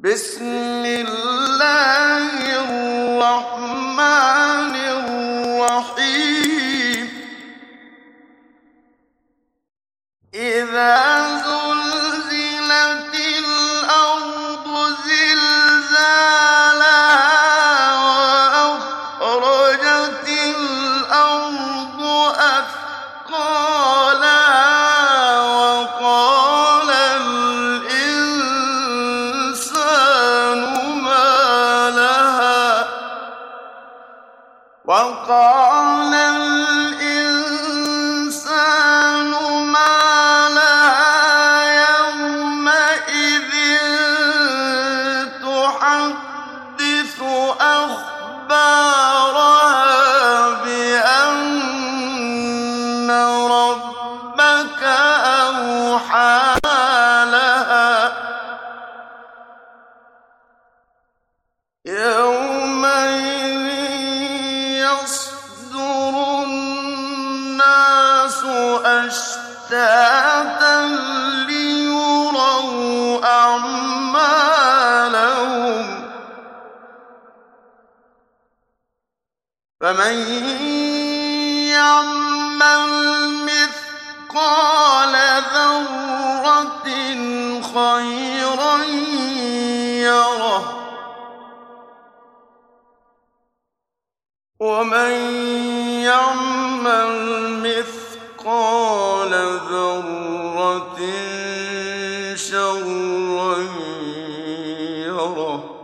بسم الله الرحمن الرحيم إذا زلزلت الأرض زلزالها وأخرجت وقال الإنسان ما لها يومئذ تحدث أخبارها بأن ربك أوحى لها. أشتاتا أعمالهم. فمن ذرة خيرا يره. ومن يعمل مثقال شرا يره